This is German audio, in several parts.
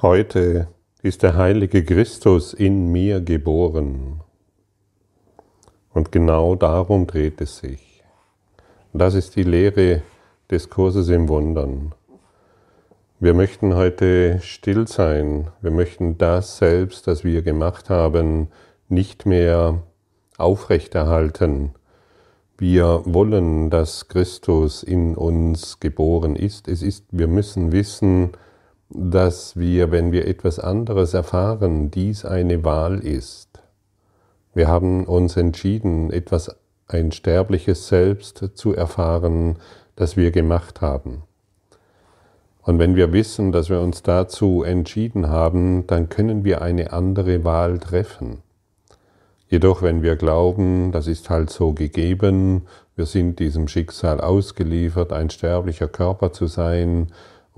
Heute ist der heilige Christus in mir geboren. Und genau darum dreht es sich. Das ist die Lehre des Kurses im Wundern. Wir möchten heute still sein. Wir möchten das selbst, das wir gemacht haben, nicht mehr aufrechterhalten. Wir wollen, dass Christus in uns geboren ist. Es ist, wir müssen wissen, dass wir, wenn wir etwas anderes erfahren, dies eine Wahl ist. Wir haben uns entschieden, etwas ein sterbliches Selbst zu erfahren, das wir gemacht haben. Und wenn wir wissen, dass wir uns dazu entschieden haben, dann können wir eine andere Wahl treffen. Jedoch, wenn wir glauben, das ist halt so gegeben, wir sind diesem Schicksal ausgeliefert, ein sterblicher Körper zu sein,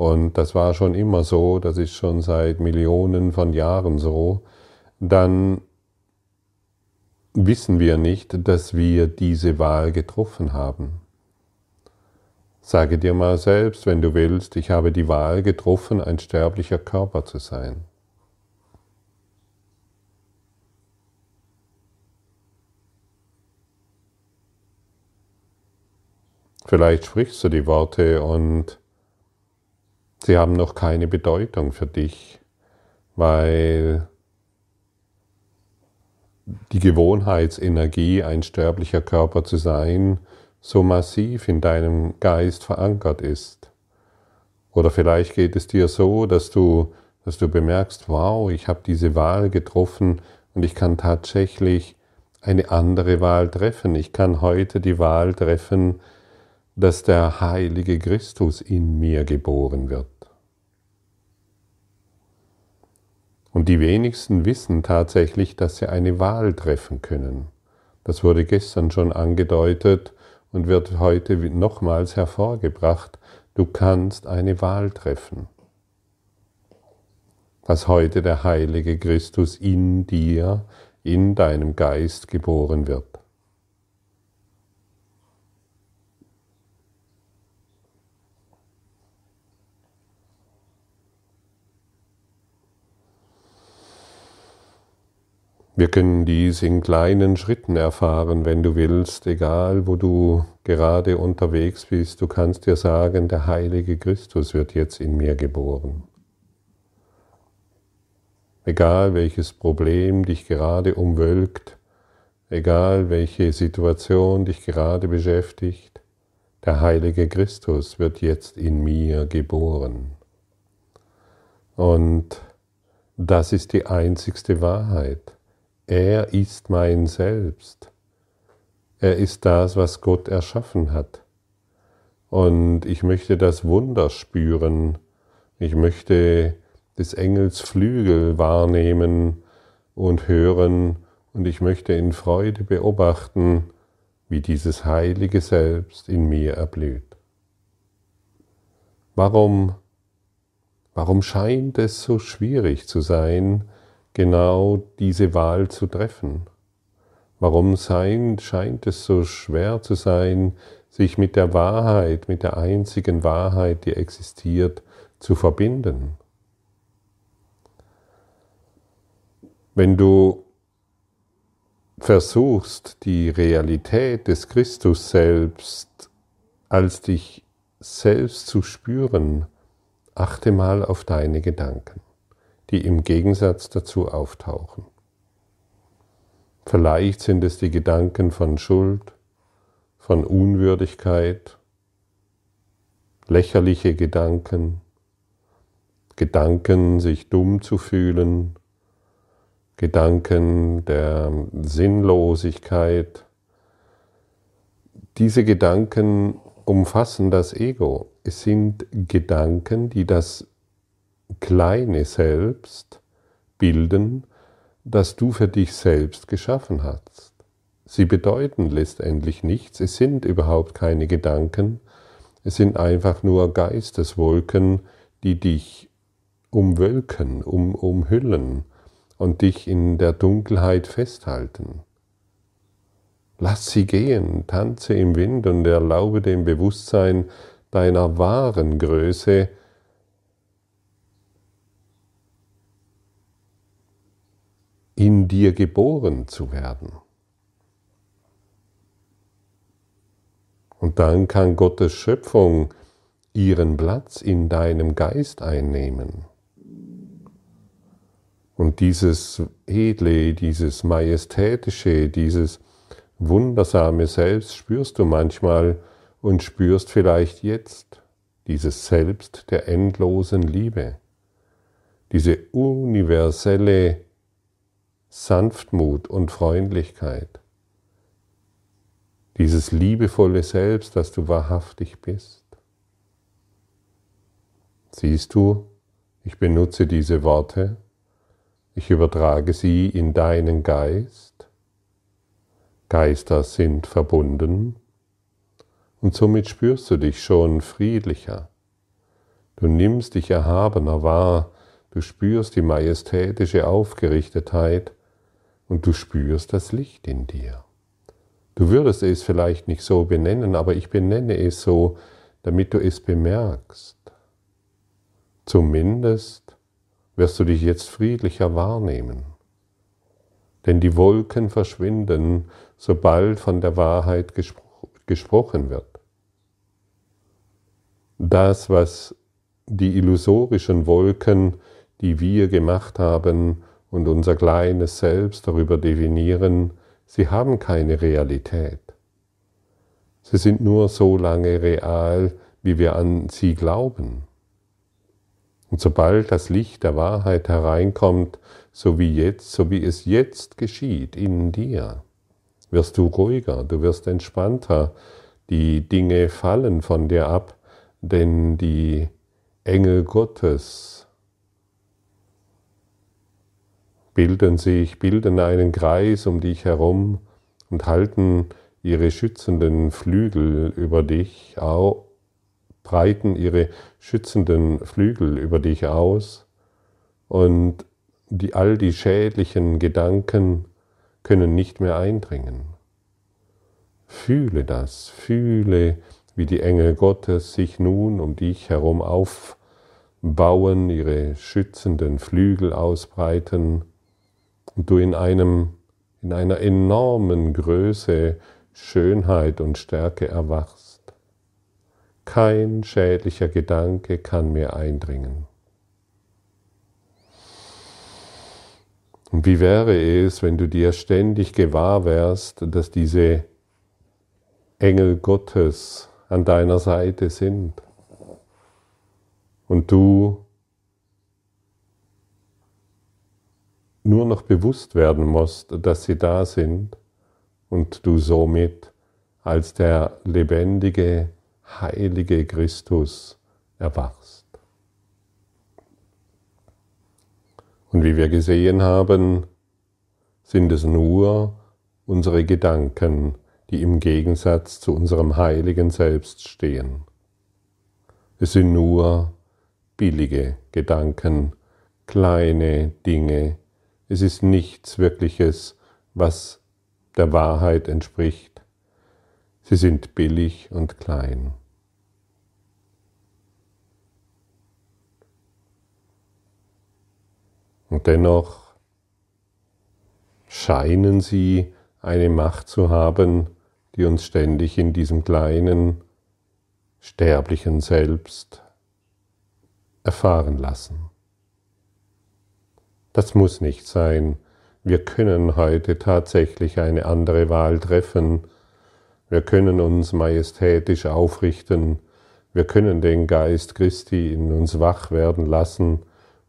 und das war schon immer so, das ist schon seit Millionen von Jahren so, dann wissen wir nicht, dass wir diese Wahl getroffen haben. Sage dir mal selbst, wenn du willst, ich habe die Wahl getroffen, ein sterblicher Körper zu sein. Vielleicht sprichst du die Worte und Sie haben noch keine Bedeutung für dich, weil die Gewohnheitsenergie, ein sterblicher Körper zu sein, so massiv in deinem Geist verankert ist. Oder vielleicht geht es dir so, dass du, dass du bemerkst, wow, ich habe diese Wahl getroffen und ich kann tatsächlich eine andere Wahl treffen. Ich kann heute die Wahl treffen, dass der heilige Christus in mir geboren wird. Und die wenigsten wissen tatsächlich, dass sie eine Wahl treffen können. Das wurde gestern schon angedeutet und wird heute nochmals hervorgebracht. Du kannst eine Wahl treffen. Dass heute der heilige Christus in dir, in deinem Geist geboren wird. Wir können dies in kleinen Schritten erfahren, wenn du willst, egal wo du gerade unterwegs bist. Du kannst dir sagen, der heilige Christus wird jetzt in mir geboren. Egal welches Problem dich gerade umwölkt, egal welche Situation dich gerade beschäftigt, der heilige Christus wird jetzt in mir geboren. Und das ist die einzigste Wahrheit. Er ist mein Selbst. Er ist das, was Gott erschaffen hat. Und ich möchte das Wunder spüren. Ich möchte des Engels Flügel wahrnehmen und hören. Und ich möchte in Freude beobachten, wie dieses heilige Selbst in mir erblüht. Warum, warum scheint es so schwierig zu sein, genau diese Wahl zu treffen? Warum sein, scheint es so schwer zu sein, sich mit der Wahrheit, mit der einzigen Wahrheit, die existiert, zu verbinden? Wenn du versuchst, die Realität des Christus selbst als dich selbst zu spüren, achte mal auf deine Gedanken die im Gegensatz dazu auftauchen. Vielleicht sind es die Gedanken von Schuld, von Unwürdigkeit, lächerliche Gedanken, Gedanken, sich dumm zu fühlen, Gedanken der Sinnlosigkeit. Diese Gedanken umfassen das Ego. Es sind Gedanken, die das kleine Selbst bilden, das du für dich selbst geschaffen hast. Sie bedeuten letztendlich nichts, es sind überhaupt keine Gedanken, es sind einfach nur Geisteswolken, die dich umwölken, um, umhüllen und dich in der Dunkelheit festhalten. Lass sie gehen, tanze im Wind und erlaube dem Bewusstsein deiner wahren Größe, in dir geboren zu werden. Und dann kann Gottes Schöpfung ihren Platz in deinem Geist einnehmen. Und dieses Edle, dieses Majestätische, dieses wundersame Selbst spürst du manchmal und spürst vielleicht jetzt dieses Selbst der endlosen Liebe, diese universelle Sanftmut und Freundlichkeit, dieses liebevolle Selbst, das du wahrhaftig bist. Siehst du, ich benutze diese Worte, ich übertrage sie in deinen Geist. Geister sind verbunden und somit spürst du dich schon friedlicher. Du nimmst dich erhabener wahr, du spürst die majestätische Aufgerichtetheit und du spürst das Licht in dir. Du würdest es vielleicht nicht so benennen, aber ich benenne es so, damit du es bemerkst. Zumindest wirst du dich jetzt friedlicher wahrnehmen. Denn die Wolken verschwinden, sobald von der Wahrheit gespro gesprochen wird. Das, was die illusorischen Wolken, die wir gemacht haben und unser kleines Selbst darüber definieren, Sie haben keine Realität. Sie sind nur so lange real, wie wir an sie glauben. Und sobald das Licht der Wahrheit hereinkommt, so wie jetzt, so wie es jetzt geschieht in dir, wirst du ruhiger, du wirst entspannter, die Dinge fallen von dir ab, denn die Engel Gottes bilden sich, bilden einen Kreis um dich herum und halten ihre schützenden Flügel über dich au, breiten ihre schützenden Flügel über dich aus und die, all die schädlichen Gedanken können nicht mehr eindringen. Fühle das, fühle, wie die Engel Gottes sich nun um dich herum aufbauen, ihre schützenden Flügel ausbreiten und du in einem in einer enormen Größe, Schönheit und Stärke erwachst. Kein schädlicher Gedanke kann mehr eindringen. Und wie wäre es, wenn du dir ständig gewahr wärst, dass diese Engel Gottes an deiner Seite sind und du nur noch bewusst werden musst, dass sie da sind und du somit als der lebendige, heilige Christus erwachst. Und wie wir gesehen haben, sind es nur unsere Gedanken, die im Gegensatz zu unserem heiligen Selbst stehen. Es sind nur billige Gedanken, kleine Dinge, es ist nichts Wirkliches, was der Wahrheit entspricht. Sie sind billig und klein. Und dennoch scheinen sie eine Macht zu haben, die uns ständig in diesem kleinen, sterblichen Selbst erfahren lassen. Das muss nicht sein. Wir können heute tatsächlich eine andere Wahl treffen. Wir können uns majestätisch aufrichten. Wir können den Geist Christi in uns wach werden lassen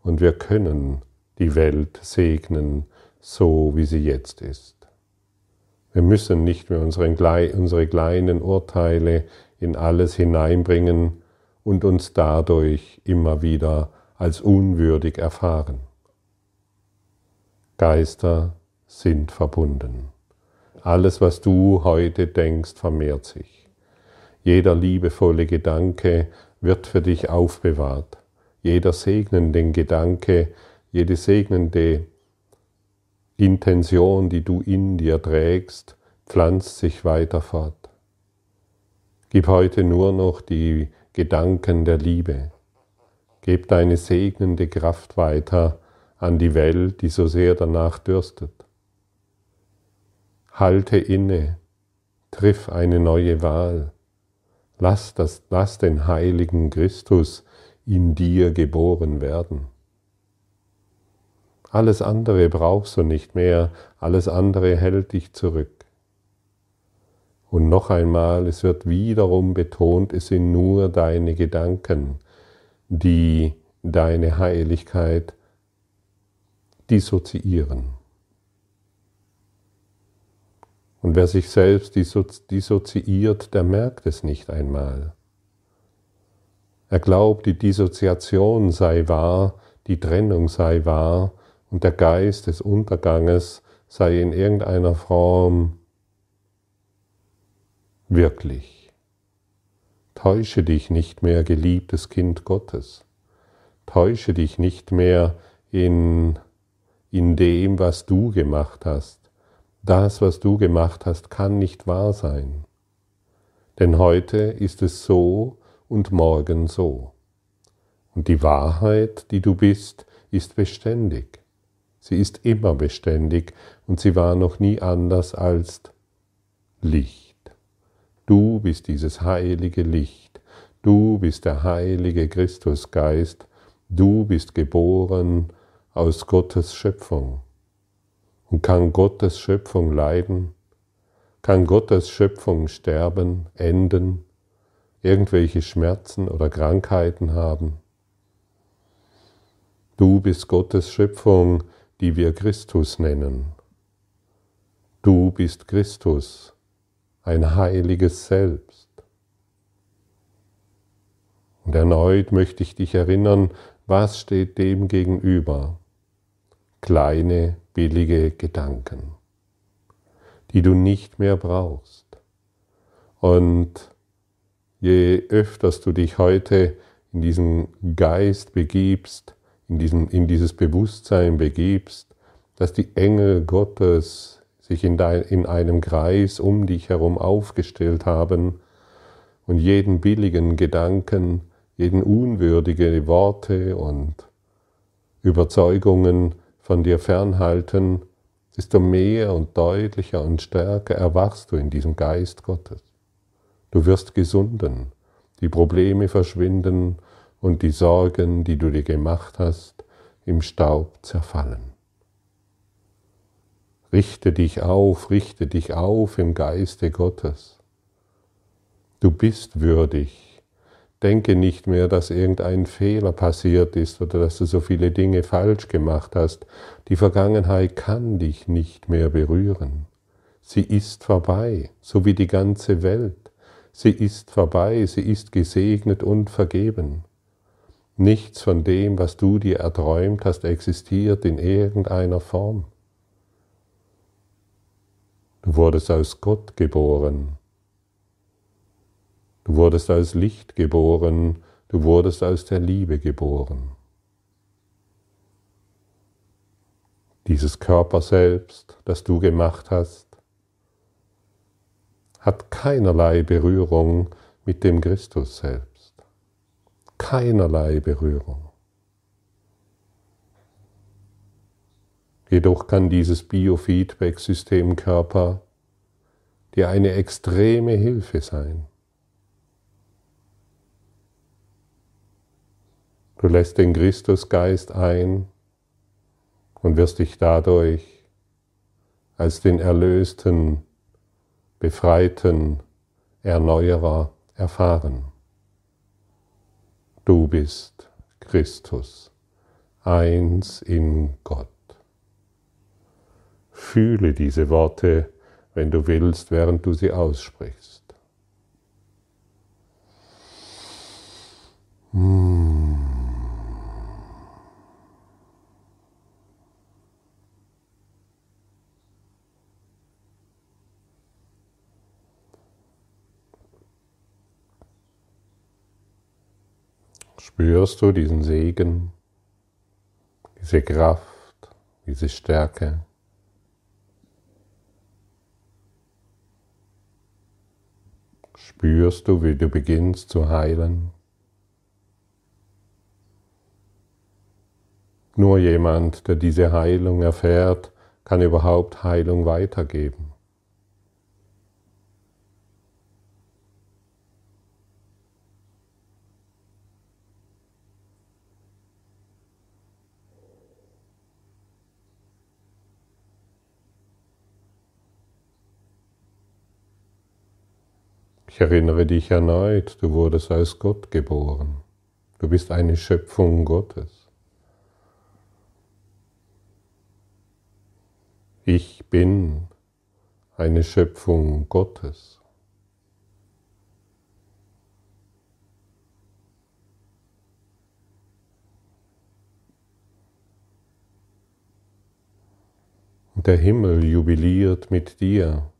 und wir können die Welt segnen, so wie sie jetzt ist. Wir müssen nicht mehr unsere kleinen Urteile in alles hineinbringen und uns dadurch immer wieder als unwürdig erfahren. Geister sind verbunden. Alles, was du heute denkst, vermehrt sich. Jeder liebevolle Gedanke wird für dich aufbewahrt. Jeder segnende Gedanke, jede segnende Intention, die du in dir trägst, pflanzt sich weiter fort. Gib heute nur noch die Gedanken der Liebe. Gib deine segnende Kraft weiter an die Welt, die so sehr danach dürstet. Halte inne, triff eine neue Wahl. Lass, das, lass den heiligen Christus in dir geboren werden. Alles andere brauchst du nicht mehr, alles andere hält dich zurück. Und noch einmal, es wird wiederum betont, es sind nur deine Gedanken, die deine Heiligkeit dissoziieren. Und wer sich selbst dissoziiert, der merkt es nicht einmal. Er glaubt, die Dissoziation sei wahr, die Trennung sei wahr und der Geist des Unterganges sei in irgendeiner Form wirklich. Täusche dich nicht mehr, geliebtes Kind Gottes. Täusche dich nicht mehr in, in dem, was du gemacht hast. Das, was du gemacht hast, kann nicht wahr sein. Denn heute ist es so und morgen so. Und die Wahrheit, die du bist, ist beständig. Sie ist immer beständig und sie war noch nie anders als Licht. Du bist dieses heilige Licht. Du bist der heilige Christusgeist. Du bist geboren aus Gottes Schöpfung. Und kann Gottes Schöpfung leiden? Kann Gottes Schöpfung sterben, enden, irgendwelche Schmerzen oder Krankheiten haben? Du bist Gottes Schöpfung, die wir Christus nennen. Du bist Christus ein heiliges Selbst. Und erneut möchte ich dich erinnern, was steht dem gegenüber? Kleine, billige Gedanken, die du nicht mehr brauchst. Und je öfters du dich heute in diesen Geist begibst, in, diesen, in dieses Bewusstsein begibst, dass die Engel Gottes sich in, dein, in einem Kreis um dich herum aufgestellt haben und jeden billigen Gedanken, jeden unwürdige Worte und Überzeugungen von dir fernhalten, desto mehr und deutlicher und stärker erwachst du in diesem Geist Gottes. Du wirst gesunden, die Probleme verschwinden und die Sorgen, die du dir gemacht hast, im Staub zerfallen. Richte dich auf, richte dich auf im Geiste Gottes. Du bist würdig. Denke nicht mehr, dass irgendein Fehler passiert ist oder dass du so viele Dinge falsch gemacht hast. Die Vergangenheit kann dich nicht mehr berühren. Sie ist vorbei, so wie die ganze Welt. Sie ist vorbei, sie ist gesegnet und vergeben. Nichts von dem, was du dir erträumt hast, existiert in irgendeiner Form. Du wurdest aus Gott geboren. Du wurdest aus Licht geboren. Du wurdest aus der Liebe geboren. Dieses Körper selbst, das du gemacht hast, hat keinerlei Berührung mit dem Christus selbst. Keinerlei Berührung. Jedoch kann dieses Biofeedback-System Körper dir eine extreme Hilfe sein. Du lässt den Christusgeist ein und wirst dich dadurch als den erlösten, befreiten Erneuerer erfahren. Du bist Christus, eins in Gott. Fühle diese Worte, wenn du willst, während du sie aussprichst. Hm. Spürst du diesen Segen, diese Kraft, diese Stärke? Spürst du, wie du beginnst zu heilen? Nur jemand, der diese Heilung erfährt, kann überhaupt Heilung weitergeben. Erinnere dich erneut, du wurdest als Gott geboren. Du bist eine Schöpfung Gottes. Ich bin eine Schöpfung Gottes. Der Himmel jubiliert mit dir.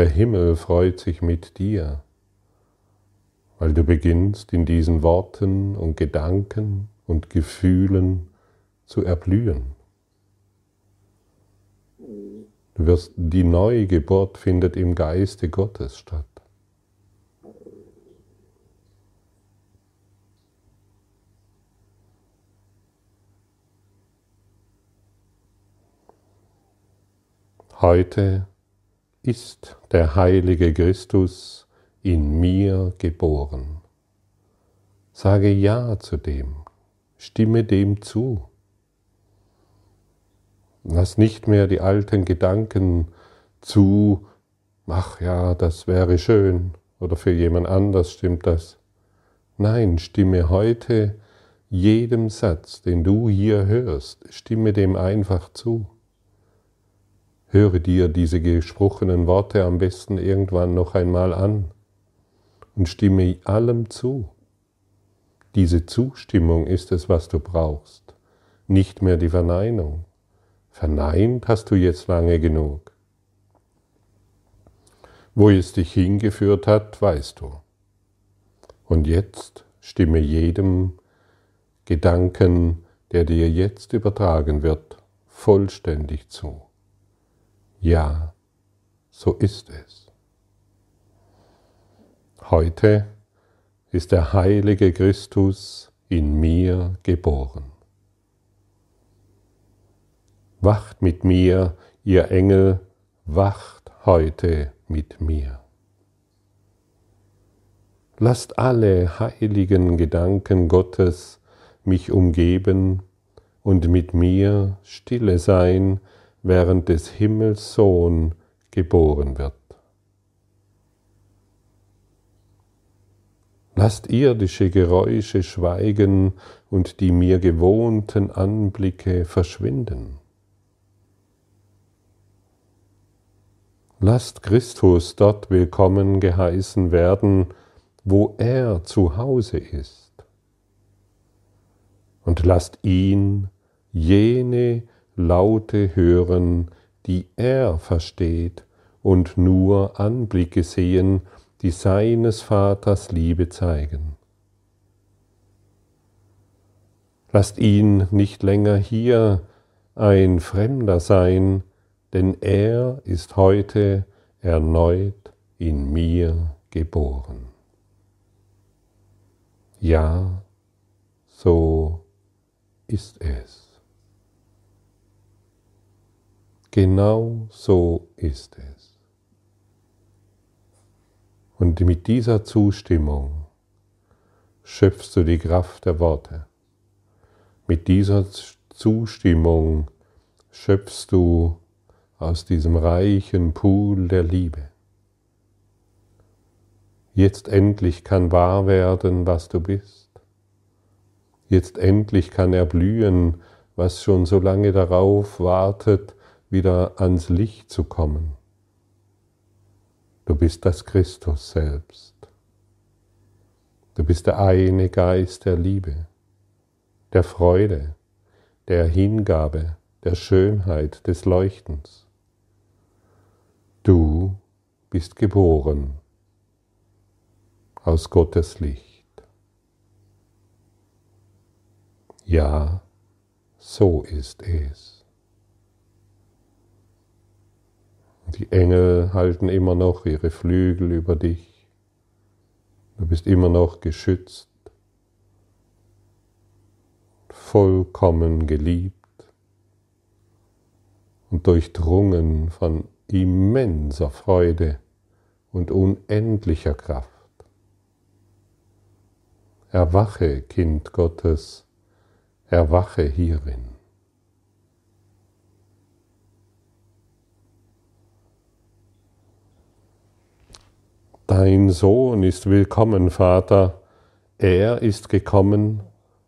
Der Himmel freut sich mit dir, weil du beginnst in diesen Worten und Gedanken und Gefühlen zu erblühen. Du wirst, die Neugeburt findet im Geiste Gottes statt. Heute ist der heilige Christus in mir geboren. Sage Ja zu dem, stimme dem zu. Lass nicht mehr die alten Gedanken zu, ach ja, das wäre schön, oder für jemand anders stimmt das. Nein, stimme heute jedem Satz, den du hier hörst, stimme dem einfach zu. Höre dir diese gesprochenen Worte am besten irgendwann noch einmal an und stimme allem zu. Diese Zustimmung ist es, was du brauchst, nicht mehr die Verneinung. Verneint hast du jetzt lange genug. Wo es dich hingeführt hat, weißt du. Und jetzt stimme jedem Gedanken, der dir jetzt übertragen wird, vollständig zu. Ja, so ist es. Heute ist der heilige Christus in mir geboren. Wacht mit mir, ihr Engel, wacht heute mit mir. Lasst alle heiligen Gedanken Gottes mich umgeben und mit mir stille sein, während des Himmels Sohn geboren wird. Lasst irdische Geräusche schweigen und die mir gewohnten Anblicke verschwinden. Lasst Christus dort willkommen geheißen werden, wo er zu Hause ist. Und lasst ihn jene Laute hören, die er versteht, und nur Anblicke sehen, die seines Vaters Liebe zeigen. Lasst ihn nicht länger hier ein Fremder sein, denn er ist heute erneut in mir geboren. Ja, so ist es. Genau so ist es. Und mit dieser Zustimmung schöpfst du die Kraft der Worte. Mit dieser Zustimmung schöpfst du aus diesem reichen Pool der Liebe. Jetzt endlich kann wahr werden, was du bist. Jetzt endlich kann erblühen, was schon so lange darauf wartet, wieder ans Licht zu kommen. Du bist das Christus selbst. Du bist der eine Geist der Liebe, der Freude, der Hingabe, der Schönheit, des Leuchtens. Du bist geboren aus Gottes Licht. Ja, so ist es. Die Engel halten immer noch ihre Flügel über dich. Du bist immer noch geschützt vollkommen geliebt und durchdrungen von immenser Freude und unendlicher Kraft. Erwache, Kind Gottes, erwache hierin. Dein Sohn ist willkommen, Vater, er ist gekommen,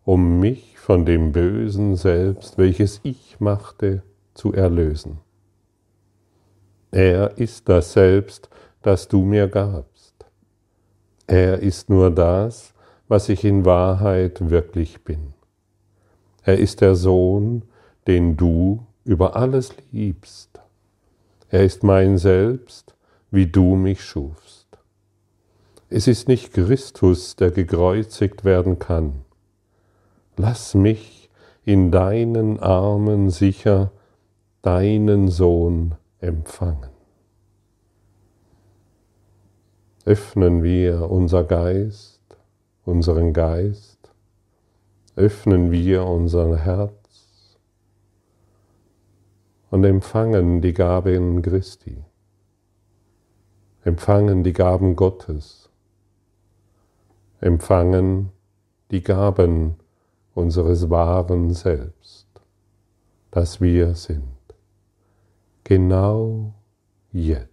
um mich von dem Bösen selbst, welches ich machte, zu erlösen. Er ist das Selbst, das du mir gabst. Er ist nur das, was ich in Wahrheit wirklich bin. Er ist der Sohn, den du über alles liebst. Er ist mein Selbst, wie du mich schufst. Es ist nicht Christus, der gekreuzigt werden kann. Lass mich in deinen Armen sicher deinen Sohn empfangen. Öffnen wir unser Geist, unseren Geist, öffnen wir unser Herz und empfangen die Gaben Christi, empfangen die Gaben Gottes, empfangen die Gaben unseres wahren Selbst, das wir sind genau jetzt.